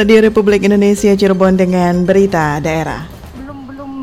Radio Republik Indonesia Cirebon dengan berita daerah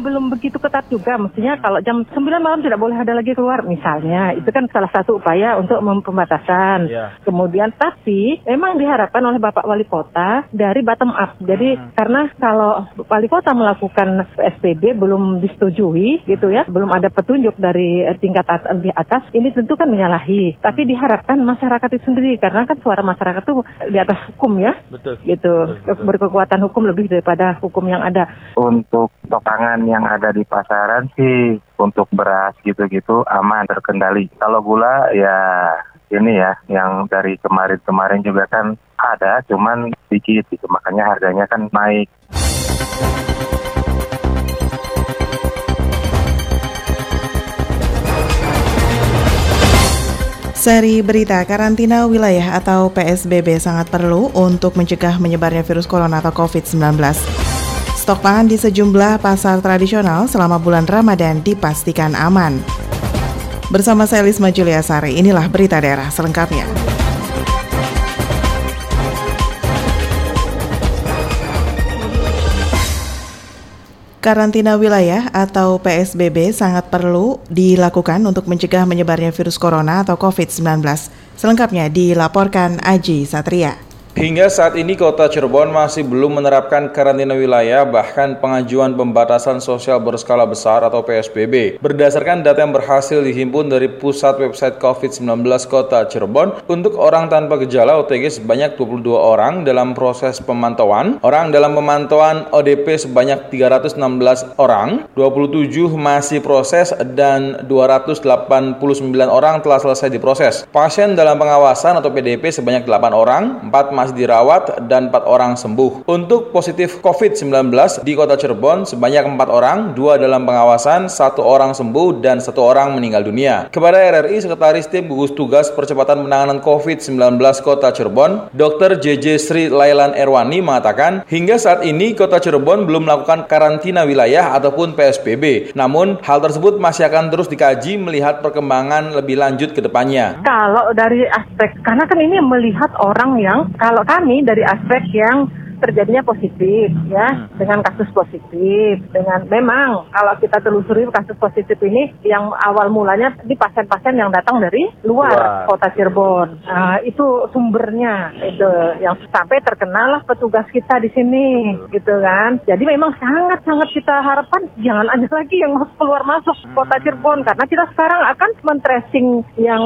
belum begitu ketat juga. Mestinya kalau jam 9 malam tidak boleh ada lagi keluar misalnya. Itu kan salah satu upaya untuk pembatasan. Ya. Kemudian tapi memang diharapkan oleh Bapak Wali Kota dari bottom up. Jadi hmm. karena kalau Wali Kota melakukan PSBB belum disetujui gitu ya, belum ada petunjuk dari tingkat lebih atas, ini tentu kan menyalahi. Tapi diharapkan masyarakat itu sendiri karena kan suara masyarakat itu di atas hukum ya. Betul. Gitu. Betul, betul. Berkekuatan hukum lebih daripada hukum yang ada. Untuk topangan yang yang ada di pasaran sih untuk beras gitu-gitu aman terkendali. Kalau gula ya ini ya yang dari kemarin-kemarin juga kan ada cuman sedikit gitu makanya harganya kan naik. Seri berita karantina wilayah atau PSBB sangat perlu untuk mencegah menyebarnya virus corona atau COVID-19. Stok pangan di sejumlah pasar tradisional selama bulan Ramadan dipastikan aman. Bersama saya Lisma Julia Sari, inilah berita daerah selengkapnya. Karantina wilayah atau PSBB sangat perlu dilakukan untuk mencegah menyebarnya virus corona atau COVID-19. Selengkapnya dilaporkan Aji Satria. Hingga saat ini kota Cirebon masih belum menerapkan karantina wilayah bahkan pengajuan pembatasan sosial berskala besar atau PSBB. Berdasarkan data yang berhasil dihimpun dari pusat website COVID-19 kota Cirebon, untuk orang tanpa gejala OTG sebanyak 22 orang dalam proses pemantauan, orang dalam pemantauan ODP sebanyak 316 orang, 27 masih proses dan 289 orang telah selesai diproses. Pasien dalam pengawasan atau PDP sebanyak 8 orang, 4 masih masih dirawat dan 4 orang sembuh. Untuk positif COVID-19 di kota Cirebon sebanyak 4 orang, 2 dalam pengawasan, 1 orang sembuh dan 1 orang meninggal dunia. Kepada RRI, Sekretaris Tim Gugus Tugas Percepatan Penanganan COVID-19 Kota Cirebon, Dr. JJ Sri Lailan Erwani mengatakan, hingga saat ini Kota Cirebon belum melakukan karantina wilayah ataupun PSBB. Namun, hal tersebut masih akan terus dikaji melihat perkembangan lebih lanjut ke depannya. Kalau dari aspek, karena kan ini melihat orang yang kalau kalau kami dari aspek yang terjadinya positif ya hmm. dengan kasus positif dengan memang kalau kita telusuri kasus positif ini yang awal mulanya di pasien-pasien yang datang dari luar Wah. kota Cirebon nah, itu sumbernya itu yang sampai terkenal petugas kita di sini hmm. gitu kan jadi memang sangat-sangat kita harapkan jangan ada lagi yang masuk keluar masuk hmm. kota Cirebon karena kita sekarang akan men-tracing yang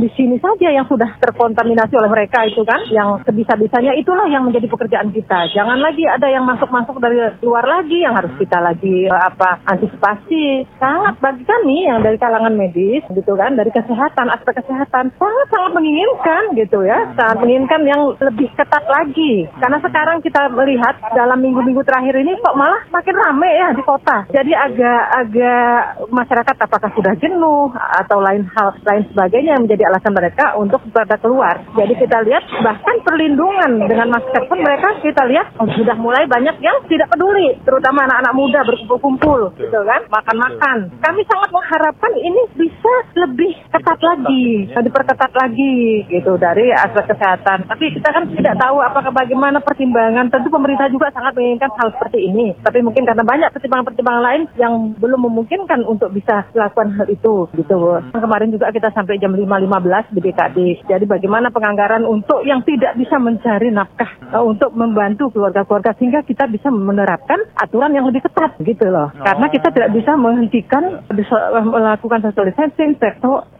di sini saja yang sudah terkontaminasi oleh mereka itu kan yang sebisa-bisanya itulah yang menjadi pekerjaan kita kita. Jangan lagi ada yang masuk-masuk dari luar lagi yang harus kita lagi eh, apa antisipasi. Sangat bagi kami yang dari kalangan medis gitu kan, dari kesehatan, aspek kesehatan sangat-sangat menginginkan gitu ya. Sangat menginginkan yang lebih ketat lagi. Karena sekarang kita melihat dalam minggu-minggu terakhir ini kok malah makin rame ya di kota. Jadi agak-agak masyarakat apakah sudah jenuh atau lain hal lain sebagainya yang menjadi alasan mereka untuk pada keluar. Jadi kita lihat bahkan perlindungan dengan masker pun mereka lihat oh, sudah mulai banyak yang tidak peduli, terutama anak-anak muda berkumpul-kumpul, gitu kan, makan-makan. Kami sangat mengharapkan ini bisa lebih ketat lagi, diperketat lagi, gitu dari aspek kesehatan. Tapi kita kan tidak tahu apakah bagaimana pertimbangan. Tentu pemerintah juga sangat menginginkan hal seperti ini. Tapi mungkin karena banyak pertimbangan-pertimbangan lain yang belum memungkinkan untuk bisa melakukan hal itu, gitu. Hmm. Kemarin juga kita sampai jam 5.15 di BKD. Jadi bagaimana penganggaran untuk yang tidak bisa mencari nafkah uh, untuk membantu membantu keluarga-keluarga sehingga kita bisa menerapkan aturan yang lebih ketat gitu loh. Oh. Karena kita tidak bisa menghentikan melakukan social distancing,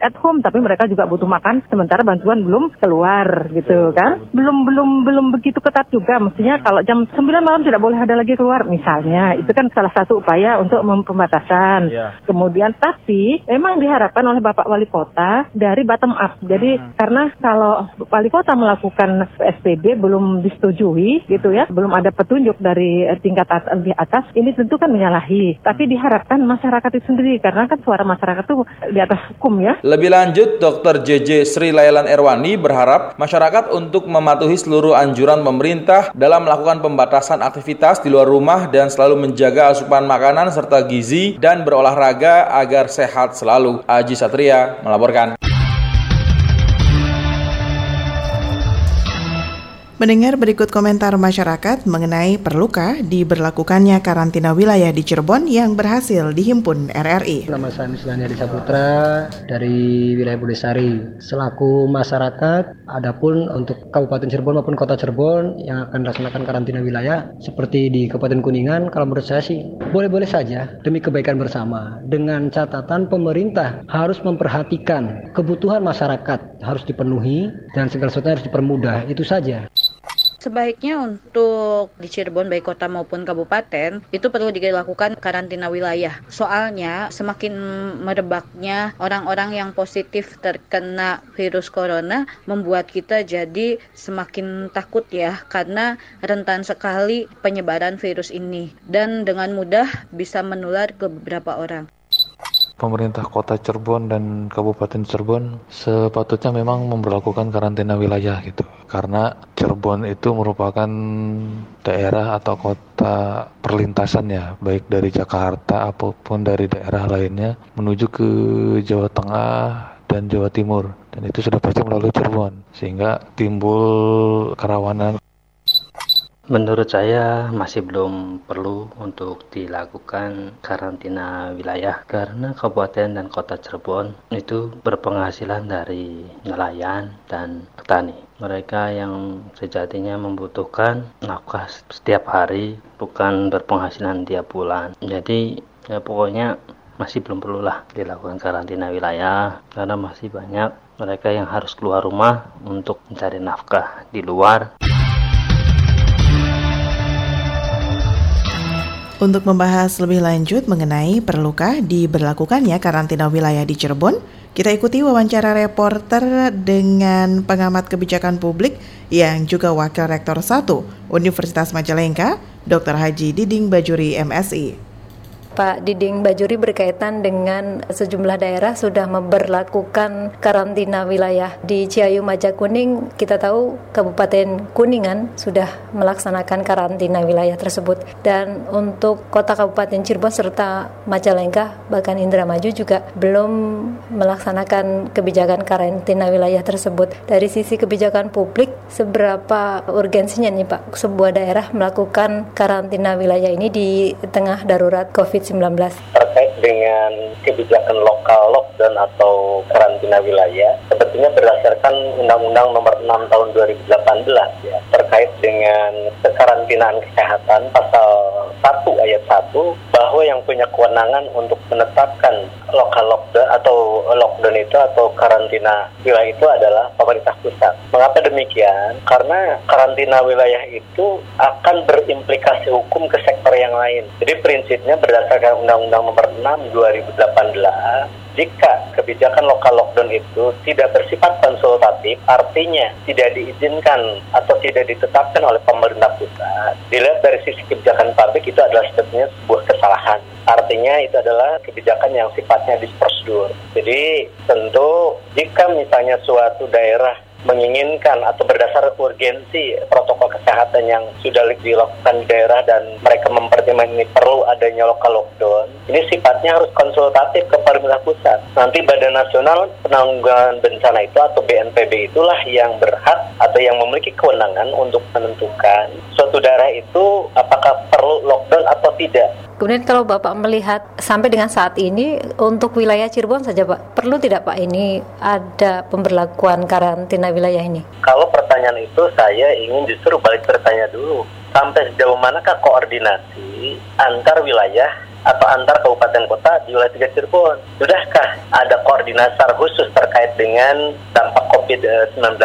at home, tapi mereka juga butuh makan sementara bantuan belum keluar gitu kan. Belum belum belum begitu ketat juga. Mestinya kalau jam 9 malam tidak boleh ada lagi keluar misalnya. Itu kan salah satu upaya untuk pembatasan. Yeah. Kemudian tapi memang diharapkan oleh Bapak Wali Kota dari bottom up. Jadi hmm. karena kalau Wali Kota melakukan PSBB belum disetujui gitu ya, belum ada petunjuk dari eh, tingkat lebih atas, ini tentu kan menyalahi. Tapi diharapkan masyarakat itu sendiri, karena kan suara masyarakat itu di atas hukum ya. Lebih lanjut, Dr. JJ Sri Lailan Erwani berharap masyarakat untuk mematuhi seluruh anjuran pemerintah dalam melakukan pembatasan aktivitas di luar rumah dan selalu menjaga asupan makanan serta gizi dan berolahraga agar sehat selalu. Aji Satria melaporkan. Mendengar berikut komentar masyarakat mengenai perlukah diberlakukannya karantina wilayah di Cirebon yang berhasil dihimpun RRI. Nama saya Mislani Adi Saputra dari wilayah Budesari. Selaku masyarakat, adapun untuk Kabupaten Cirebon maupun Kota Cirebon yang akan melaksanakan karantina wilayah seperti di Kabupaten Kuningan, kalau menurut saya sih boleh-boleh saja demi kebaikan bersama. Dengan catatan pemerintah harus memperhatikan kebutuhan masyarakat harus dipenuhi dan segala sesuatu harus dipermudah. Itu saja. Sebaiknya untuk di Cirebon baik kota maupun kabupaten itu perlu dilakukan karantina wilayah. Soalnya semakin merebaknya orang-orang yang positif terkena virus corona membuat kita jadi semakin takut ya karena rentan sekali penyebaran virus ini dan dengan mudah bisa menular ke beberapa orang pemerintah kota Cirebon dan Kabupaten Cirebon sepatutnya memang memperlakukan karantina wilayah gitu. Karena Cirebon itu merupakan daerah atau kota perlintasan ya, baik dari Jakarta apa pun dari daerah lainnya menuju ke Jawa Tengah dan Jawa Timur dan itu sudah pasti melalui Cirebon sehingga timbul kerawanan Menurut saya masih belum perlu untuk dilakukan karantina wilayah karena kabupaten dan kota Cirebon itu berpenghasilan dari nelayan dan petani. Mereka yang sejatinya membutuhkan nafkah setiap hari bukan berpenghasilan tiap bulan. Jadi ya pokoknya masih belum perlulah dilakukan karantina wilayah karena masih banyak mereka yang harus keluar rumah untuk mencari nafkah di luar. Untuk membahas lebih lanjut mengenai perlukah diberlakukannya karantina wilayah di Cirebon, kita ikuti wawancara reporter dengan pengamat kebijakan publik yang juga Wakil Rektor 1 Universitas Majalengka, Dr. Haji Diding Bajuri MSI. Pak Diding Bajuri berkaitan dengan sejumlah daerah sudah memperlakukan karantina wilayah di Ciayu Majakuning. Kita tahu Kabupaten Kuningan sudah melaksanakan karantina wilayah tersebut dan untuk kota Kabupaten Cirebon serta Majalengka bahkan Indramayu juga belum melaksanakan kebijakan karantina wilayah tersebut. Dari sisi kebijakan publik seberapa urgensinya nih Pak sebuah daerah melakukan karantina wilayah ini di tengah darurat Terkait dengan kebijakan lokal lockdown atau karantina wilayah, sebetulnya berdasarkan Undang-Undang Nomor 6 Tahun 2018 ya, terkait dengan kekarantinaan kesehatan pasal 1 ayat 1 bahwa yang punya kewenangan untuk menetapkan lokal lockdown atau lockdown itu atau karantina wilayah itu adalah pemerintah pusat. Mengapa demikian? Karena karantina wilayah itu akan berimplikasi hukum ke sektor yang lain. Jadi prinsipnya berdasarkan Undang-Undang Nomor 6 2018, jika kebijakan lokal lockdown itu tidak bersifat konsultatif, artinya tidak diizinkan atau tidak ditetapkan oleh pemerintah pusat, dilihat dari sisi kebijakan publik itu adalah sebetulnya sebuah kesalahan. Artinya itu adalah kebijakan yang sifatnya disprosedur. Jadi tentu jika misalnya suatu daerah menginginkan atau berdasar urgensi protokol kesehatan yang sudah dilakukan di daerah dan mereka mempertimbangkan ini perlu adanya lokal lockdown, ini sifatnya harus konsultatif ke pemerintah pusat. Nanti Badan Nasional Penanggulangan Bencana itu atau BNPB itulah yang berhak atau yang memiliki kewenangan untuk menentukan suatu daerah itu apakah perlu lockdown atau tidak. Kemudian kalau Bapak melihat sampai dengan saat ini untuk wilayah Cirebon saja Pak, perlu tidak Pak ini ada pemberlakuan karantina wilayah ini? Kalau pertanyaan itu saya ingin justru balik bertanya dulu, sampai sejauh manakah koordinasi antar wilayah atau antar kabupaten kota di wilayah tiga Cirebon? Sudahkah ada koordinasi khusus terkait dengan dampak COVID-19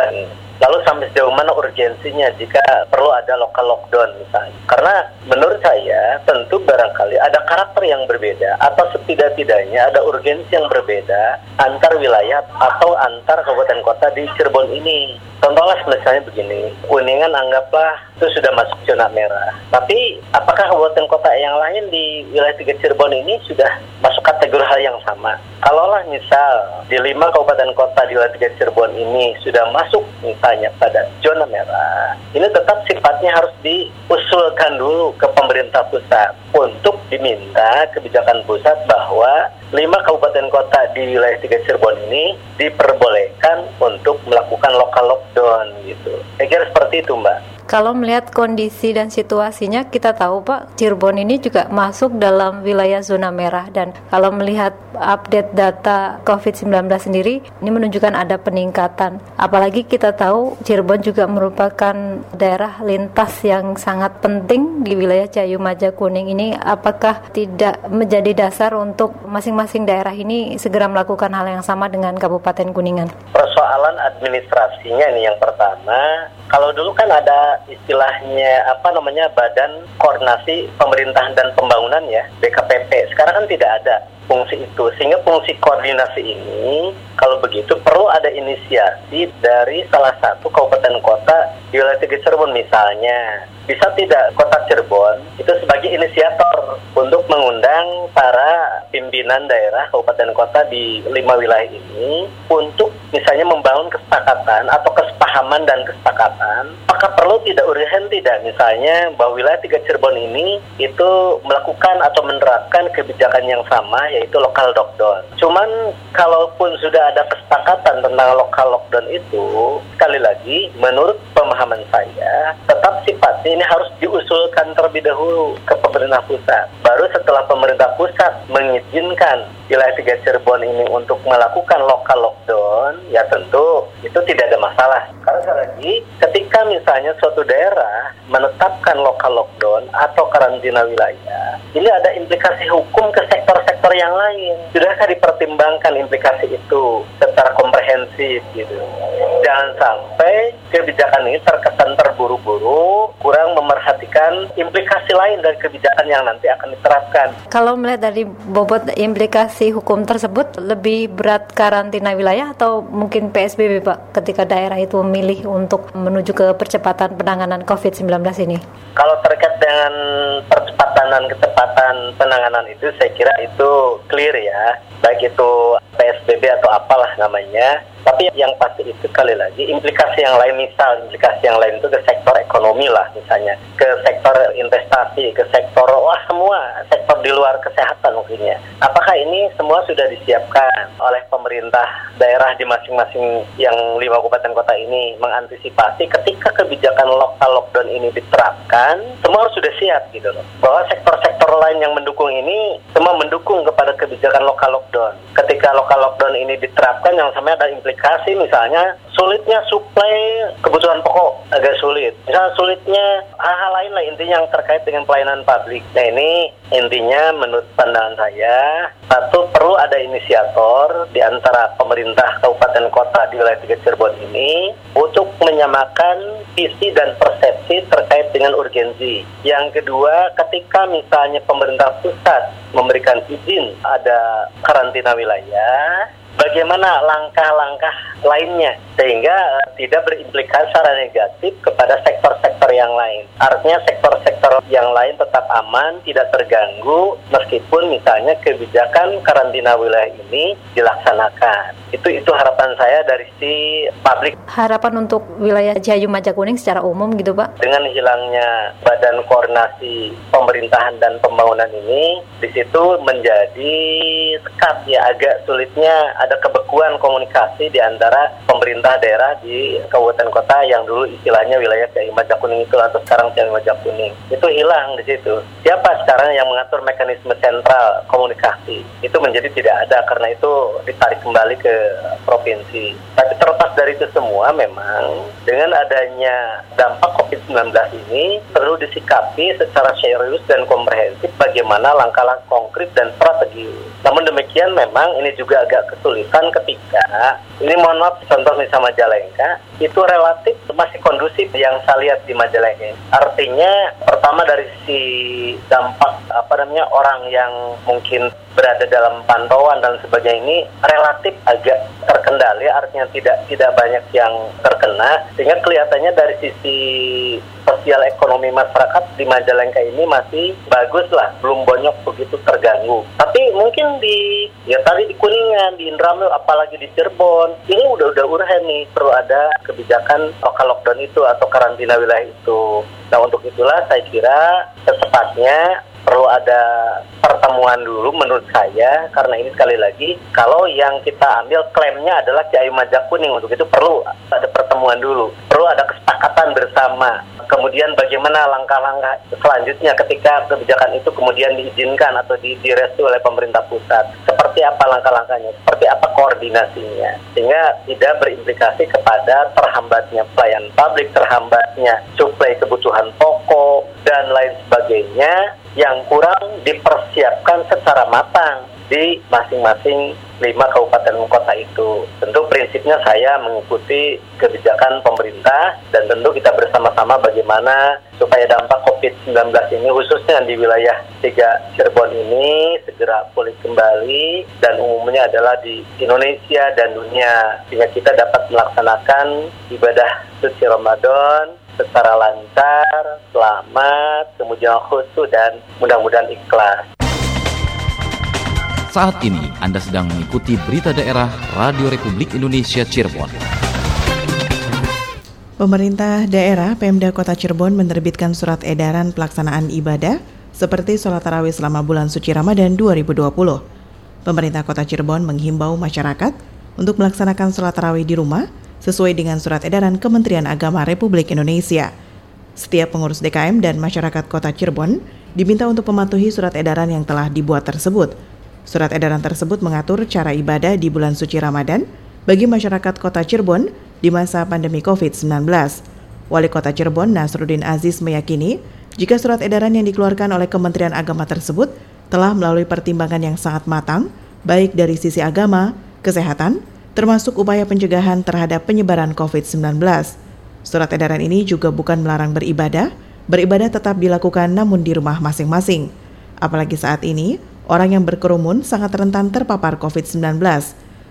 Lalu sampai sejauh mana urgensinya jika perlu ada lokal lockdown misalnya. Karena menurut saya tentu barangkali ada karakter yang berbeda atau setidak-tidaknya ada urgensi yang berbeda antar wilayah atau antar kabupaten kota di Cirebon ini. Contohnya misalnya begini, Kuningan anggaplah itu sudah masuk zona merah. Tapi apakah kabupaten kota yang lain di wilayah tiga Cirebon ini sudah masuk kategori hal yang sama? Kalaulah misal di lima kabupaten kota di wilayah tiga Cirebon ini sudah masuk misalnya pada zona merah, ini tetap sifatnya harus diusulkan dulu ke pemerintah pusat untuk diminta kebijakan pusat bahwa lima kabupaten kota di wilayah tiga Cirebon ini diperbolehkan untuk melakukan lokal lockdown gitu. Saya kira seperti itu Mbak. Kalau melihat kondisi dan situasinya, kita tahu Pak, Cirebon ini juga masuk dalam wilayah zona merah dan kalau melihat update data COVID-19 sendiri, ini menunjukkan ada peningkatan. Apalagi kita tahu Cirebon juga merupakan daerah lintas yang sangat penting di wilayah Cayu Maja Kuning ini. Apakah tidak menjadi dasar untuk masing-masing daerah ini segera melakukan hal yang sama dengan Kabupaten Kuningan? Persoalan administrasinya ini yang pertama. Kalau dulu kan ada istilahnya apa namanya Badan Koordinasi Pemerintahan dan Pembangunan ya BKPP. Sekarang kan tidak ada fungsi itu sehingga fungsi koordinasi ini kalau begitu perlu ada inisiasi dari salah satu kabupaten kota di wilayah Cirebon misalnya bisa tidak kota Cirebon itu sebagai inisiator untuk mengundang para pimpinan daerah kabupaten kota di lima wilayah ini untuk misalnya membangun kesepakatan atau kesepahaman dan kesepakatan apakah perlu tidak urgen tidak misalnya bahwa wilayah Tiga Cirebon ini itu melakukan atau menerapkan kebijakan yang sama yaitu lokal lockdown cuman kalaupun sudah ada kesepakatan tentang lokal lockdown itu sekali lagi menurut pemahaman saya tetap sifatnya ini harus diusulkan terlebih dahulu ke pemerintah pusat. Baru setelah pemerintah pusat mengizinkan wilayah tiga Cirebon ini untuk melakukan lokal lockdown, ya tentu itu tidak ada masalah. Karena sekali lagi, ketika misalnya suatu daerah menetapkan lokal lockdown atau karantina wilayah, ini ada implikasi hukum ke sektor-sektor yang lain. Sudahkah dipertimbangkan implikasi itu secara komprehensif gitu? Jangan sampai kebijakan ini terkesan terburu-buru, kurang memerhatikan implikasi lain dari kebijakan yang nanti akan diterapkan. Kalau melihat dari bobot implikasi hukum tersebut, lebih berat karantina wilayah atau mungkin PSBB Pak ketika daerah itu memilih untuk menuju ke percepatan penanganan COVID-19 ini? Kalau terkait dengan percepatan dan kecepatan penanganan itu, saya kira itu clear ya, baik itu PSBB atau apalah namanya. Tapi yang pasti itu sekali lagi implikasi yang lain misal implikasi yang lain itu ke sektor ekonomi lah misalnya. Ke sektor investasi ke sektor wah semua sektor di luar kesehatan mungkinnya. Apakah ini semua sudah disiapkan oleh pemerintah daerah di masing-masing yang lima kabupaten kota ini mengantisipasi ketika kebijakan lokal lockdown ini diterapkan? Semua harus sudah siap gitu loh. Bahwa sektor-sektor lain yang mendukung ini semua mendukung kepada kebijakan lokal lockdown. Ketika lokal lockdown ini diterapkan yang sampai ada implikasi misalnya sulitnya suplai kebutuhan pokok agak sulit. Misalnya sulitnya hal-hal lain lah intinya yang terkait dengan pelayanan publik. Nah ini intinya menurut pandangan saya satu perlu ada inisiator di antara pemerintah kabupaten kota di wilayah tiga Cirebon ini untuk menyamakan visi dan persepsi terkait dengan urgensi. Yang kedua, ketika misalnya pemerintah pusat memberikan izin ada karantina wilayah, bagaimana langkah-langkah lainnya sehingga uh, tidak berimplikasi secara negatif kepada sektor-sektor yang lain. Artinya sektor-sektor yang lain tetap aman, tidak terganggu meskipun misalnya kebijakan karantina wilayah ini dilaksanakan. Itu itu harapan saya dari si publik. Harapan untuk wilayah Jayu Majakuning secara umum gitu Pak? Dengan hilangnya Badan Koordinasi Pemerintahan dan Pembangunan ini, di situ menjadi sekat ya agak sulitnya ada kebekuan komunikasi di antara pemerintah daerah di kabupaten kota yang dulu istilahnya wilayah Ciawi Kuning itu atau sekarang Ciawi Kuning itu hilang di situ. Siapa sekarang yang mengatur mekanisme sentral komunikasi? Itu menjadi tidak ada karena itu ditarik kembali ke provinsi. Tapi terlepas dari itu semua memang dengan adanya dampak COVID-19 ini perlu disikapi secara serius dan komprehensif bagaimana langkah-langkah konkret dan strategi. Namun demikian memang ini juga agak kesulitan kesulitan ketika ini mohon maaf contoh misalnya Majalengka itu relatif masih kondusif yang saya lihat di Majalengka. Artinya pertama dari si dampak apa namanya orang yang mungkin berada dalam pantauan dan sebagainya ini relatif agak terkendali artinya tidak tidak banyak yang terkena sehingga kelihatannya dari sisi sosial ekonomi masyarakat di Majalengka ini masih bagus lah belum banyak begitu terganggu. Tapi mungkin di ya tadi di Kuningan di Indramayu apalagi di Cirebon ini udah udah urgen nih perlu ada kebijakan lokal lockdown itu atau karantina wilayah itu. Nah untuk itulah saya kira secepatnya perlu ada pertemuan dulu menurut saya karena ini sekali lagi kalau yang kita ambil klaimnya adalah Ciayu Majak Kuning. Untuk itu perlu ada pertemuan dulu. Perlu ada kesepakatan bersama. Kemudian bagaimana langkah-langkah selanjutnya ketika kebijakan itu kemudian diizinkan atau di, direstui oleh pemerintah pusat. Seperti apa langkah-langkahnya? Seperti apa koordinasinya? Sehingga tidak berimplikasi kepada terhambatnya pelayanan publik terhambatnya suplai kebutuhan pokok dan lain sebagainya yang kurang dipersiapkan secara matang di masing-masing lima kabupaten kota itu. Tentu prinsipnya saya mengikuti kebijakan pemerintah dan tentu kita bersama-sama bagaimana supaya dampak COVID-19 ini khususnya di wilayah tiga Cirebon ini segera pulih kembali dan umumnya adalah di Indonesia dan dunia sehingga kita dapat melaksanakan ibadah suci Ramadan secara lancar, selamat, kemudian khusus dan mudah-mudahan ikhlas. Saat ini Anda sedang mengikuti berita daerah Radio Republik Indonesia Cirebon. Pemerintah daerah Pemda Kota Cirebon menerbitkan surat edaran pelaksanaan ibadah seperti sholat tarawih selama bulan suci Ramadan 2020. Pemerintah Kota Cirebon menghimbau masyarakat untuk melaksanakan sholat tarawih di rumah sesuai dengan surat edaran Kementerian Agama Republik Indonesia. Setiap pengurus DKM dan masyarakat kota Cirebon diminta untuk mematuhi surat edaran yang telah dibuat tersebut. Surat edaran tersebut mengatur cara ibadah di bulan suci Ramadan bagi masyarakat kota Cirebon di masa pandemi COVID-19. Wali Kota Cirebon Nasruddin Aziz meyakini jika surat edaran yang dikeluarkan oleh Kementerian Agama tersebut telah melalui pertimbangan yang sangat matang, baik dari sisi agama, kesehatan, termasuk upaya pencegahan terhadap penyebaran COVID-19. Surat edaran ini juga bukan melarang beribadah, beribadah tetap dilakukan namun di rumah masing-masing. Apalagi saat ini, orang yang berkerumun sangat rentan terpapar COVID-19.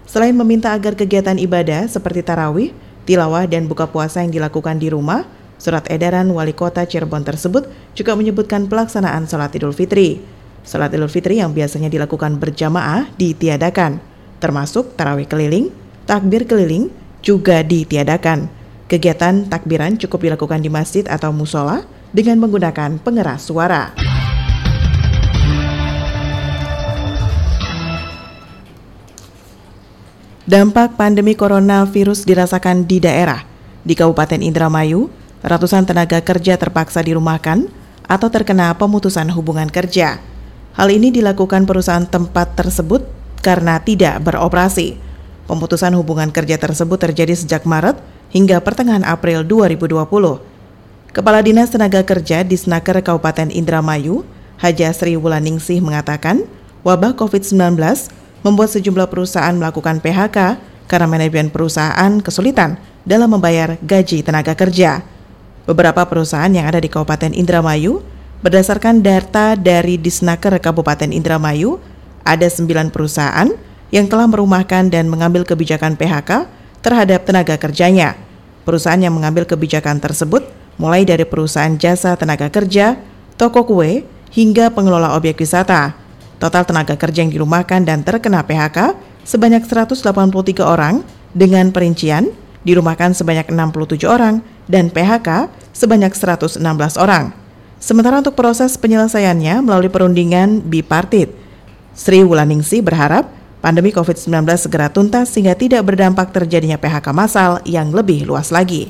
Selain meminta agar kegiatan ibadah seperti tarawih, tilawah, dan buka puasa yang dilakukan di rumah, surat edaran wali kota Cirebon tersebut juga menyebutkan pelaksanaan sholat idul fitri. Sholat idul fitri yang biasanya dilakukan berjamaah ditiadakan termasuk tarawih keliling, takbir keliling juga ditiadakan. Kegiatan takbiran cukup dilakukan di masjid atau musola dengan menggunakan pengeras suara. Dampak pandemi coronavirus dirasakan di daerah. Di Kabupaten Indramayu, ratusan tenaga kerja terpaksa dirumahkan atau terkena pemutusan hubungan kerja. Hal ini dilakukan perusahaan tempat tersebut karena tidak beroperasi. Pemutusan hubungan kerja tersebut terjadi sejak Maret hingga pertengahan April 2020. Kepala Dinas Tenaga Kerja di Snaker Kabupaten Indramayu, Haja Sri Wulaningsih mengatakan, wabah COVID-19 membuat sejumlah perusahaan melakukan PHK karena manajemen perusahaan kesulitan dalam membayar gaji tenaga kerja. Beberapa perusahaan yang ada di Kabupaten Indramayu, berdasarkan data dari Disnaker Kabupaten Indramayu, ada sembilan perusahaan yang telah merumahkan dan mengambil kebijakan PHK terhadap tenaga kerjanya. Perusahaan yang mengambil kebijakan tersebut mulai dari perusahaan jasa tenaga kerja, toko kue, hingga pengelola objek wisata. Total tenaga kerja yang dirumahkan dan terkena PHK sebanyak 183 orang dengan perincian dirumahkan sebanyak 67 orang dan PHK sebanyak 116 orang. Sementara untuk proses penyelesaiannya melalui perundingan bipartit Sri Wulaningsi berharap pandemi COVID-19 segera tuntas sehingga tidak berdampak terjadinya PHK massal yang lebih luas lagi.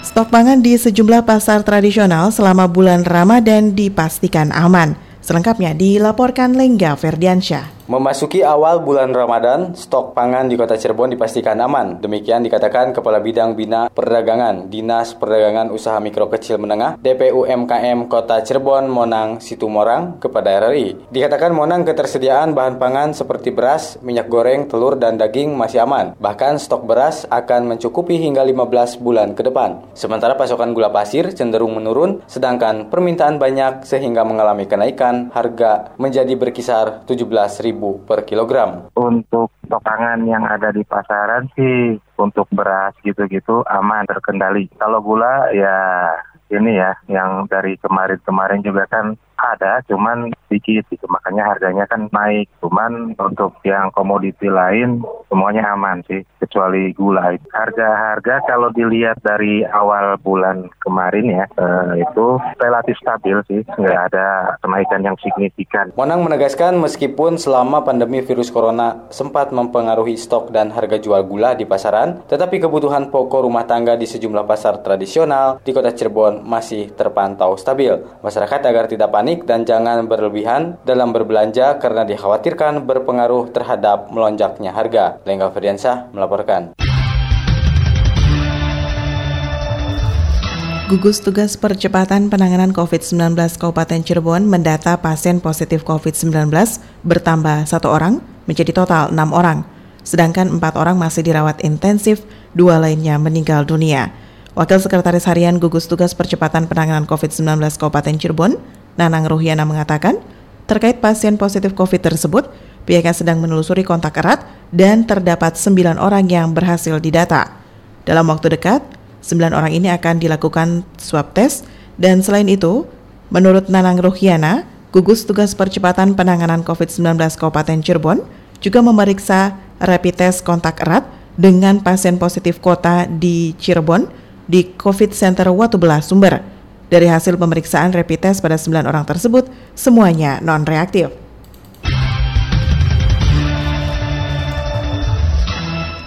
Stok pangan di sejumlah pasar tradisional selama bulan Ramadan dipastikan aman. Selengkapnya dilaporkan Lengga Ferdiansyah. Memasuki awal bulan Ramadan, stok pangan di Kota Cirebon dipastikan aman. Demikian dikatakan Kepala Bidang Bina Perdagangan Dinas Perdagangan Usaha Mikro Kecil Menengah DPUMKM Kota Cirebon Monang Situmorang kepada RRI. Dikatakan Monang ketersediaan bahan pangan seperti beras, minyak goreng, telur, dan daging masih aman. Bahkan stok beras akan mencukupi hingga 15 bulan ke depan. Sementara pasokan gula pasir cenderung menurun, sedangkan permintaan banyak sehingga mengalami kenaikan harga menjadi berkisar 17.000 per kilogram. Untuk stok pangan yang ada di pasaran sih untuk beras gitu-gitu aman terkendali. Kalau gula ya ini ya yang dari kemarin-kemarin juga kan ada cuman sedikit gitu. Makanya harganya kan naik. Cuman untuk yang komoditi lain semuanya aman sih kecuali gula. Harga-harga kalau dilihat dari awal bulan kemarin ya eh, itu relatif stabil sih, nggak ada kenaikan yang signifikan. Monang menegaskan meskipun selama pandemi virus corona sempat mempengaruhi stok dan harga jual gula di pasaran, tetapi kebutuhan pokok rumah tangga di sejumlah pasar tradisional di kota Cirebon masih terpantau stabil. Masyarakat agar tidak panik dan jangan berlebihan dalam berbelanja karena dikhawatirkan berpengaruh terhadap melonjaknya harga. Lengga Ferdiansyah melaporkan. Gugus Tugas Percepatan Penanganan COVID-19 Kabupaten Cirebon mendata pasien positif COVID-19 bertambah satu orang menjadi total enam orang, sedangkan empat orang masih dirawat intensif, dua lainnya meninggal dunia. Wakil Sekretaris Harian Gugus Tugas Percepatan Penanganan COVID-19 Kabupaten Cirebon, Nanang Ruhiana mengatakan, terkait pasien positif COVID tersebut, pihaknya sedang menelusuri kontak erat dan terdapat sembilan orang yang berhasil didata. Dalam waktu dekat, Sembilan orang ini akan dilakukan swab test dan selain itu, menurut Nanang Ruhiana, gugus tugas percepatan penanganan COVID-19 Kabupaten Cirebon juga memeriksa rapid test kontak erat dengan pasien positif kota di Cirebon di COVID Center Watubela Sumber. Dari hasil pemeriksaan rapid test pada 9 orang tersebut, semuanya non-reaktif.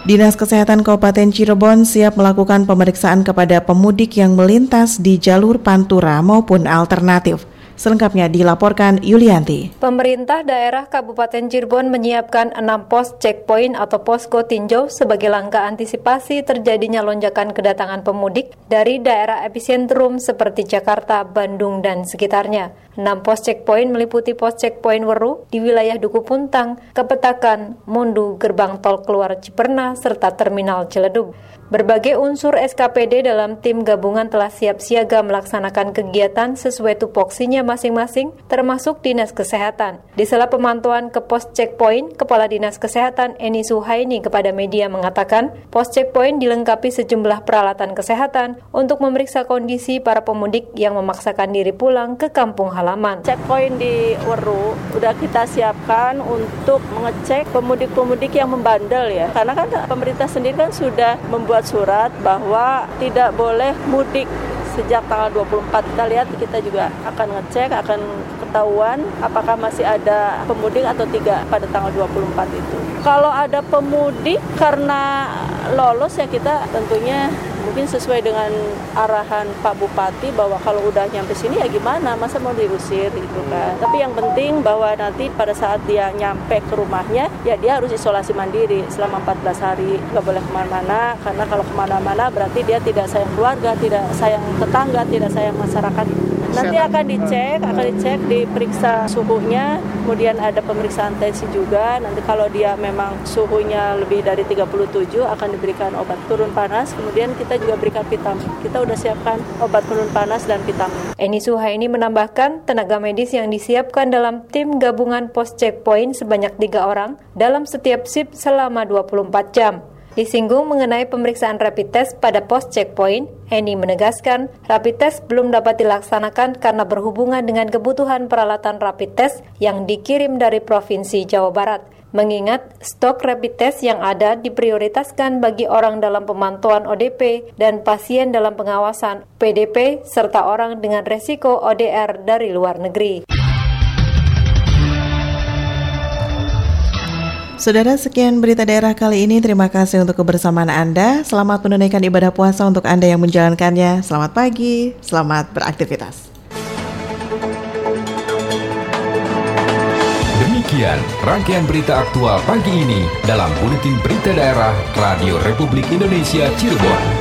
Dinas Kesehatan Kabupaten Cirebon siap melakukan pemeriksaan kepada pemudik yang melintas di jalur Pantura maupun alternatif. Selengkapnya dilaporkan Yulianti. Pemerintah daerah Kabupaten Cirebon menyiapkan enam pos checkpoint atau posko tinjau sebagai langkah antisipasi terjadinya lonjakan kedatangan pemudik dari daerah epicentrum seperti Jakarta, Bandung, dan sekitarnya. Enam pos checkpoint meliputi pos checkpoint Weru di wilayah Duku Puntang, Kepetakan, Mundu, Gerbang Tol Keluar Ciperna, serta Terminal Ciledug. Berbagai unsur SKPD dalam tim gabungan telah siap siaga melaksanakan kegiatan sesuai tupoksinya masing-masing, termasuk Dinas Kesehatan. Di sela pemantauan ke pos checkpoint, Kepala Dinas Kesehatan Eni Suhaini kepada media mengatakan, pos checkpoint dilengkapi sejumlah peralatan kesehatan untuk memeriksa kondisi para pemudik yang memaksakan diri pulang ke kampung halaman. Checkpoint di Weru udah kita siapkan untuk mengecek pemudik-pemudik yang membandel ya, karena kan pemerintah sendiri kan sudah membuat membuat surat bahwa tidak boleh mudik sejak tanggal 24 kita lihat kita juga akan ngecek akan ketahuan apakah masih ada pemudik atau tidak pada tanggal 24 itu. Kalau ada pemudik karena lolos ya kita tentunya mungkin sesuai dengan arahan Pak Bupati bahwa kalau udah nyampe sini ya gimana? Masa mau diusir gitu kan? Tapi yang penting bahwa nanti pada saat dia nyampe ke rumahnya ya dia harus isolasi mandiri selama 14 hari. Nggak boleh ke mana-mana karena kalau ke mana-mana berarti dia tidak sayang keluarga tidak sayang tetangga tidak sayang masyarakat nanti akan dicek akan dicek diperiksa suhunya. Kemudian ada pemeriksaan tensi juga. Nanti kalau dia memang suhunya lebih dari 37 akan diberikan obat turun panas. Kemudian kita juga berikan vitamin. Kita udah siapkan obat turun panas dan vitamin. Eni Suhaini menambahkan tenaga medis yang disiapkan dalam tim gabungan pos checkpoint sebanyak tiga orang dalam setiap sip selama 24 jam Disinggung mengenai pemeriksaan rapid test pada pos checkpoint, Eni menegaskan rapid test belum dapat dilaksanakan karena berhubungan dengan kebutuhan peralatan rapid test yang dikirim dari Provinsi Jawa Barat. Mengingat stok rapid test yang ada diprioritaskan bagi orang dalam pemantauan ODP dan pasien dalam pengawasan PDP serta orang dengan resiko ODR dari luar negeri. Saudara, sekian berita daerah kali ini. Terima kasih untuk kebersamaan Anda. Selamat menunaikan ibadah puasa untuk Anda yang menjalankannya. Selamat pagi, selamat beraktivitas. Demikian rangkaian berita aktual pagi ini dalam Buletin Berita Daerah Radio Republik Indonesia Cirebon.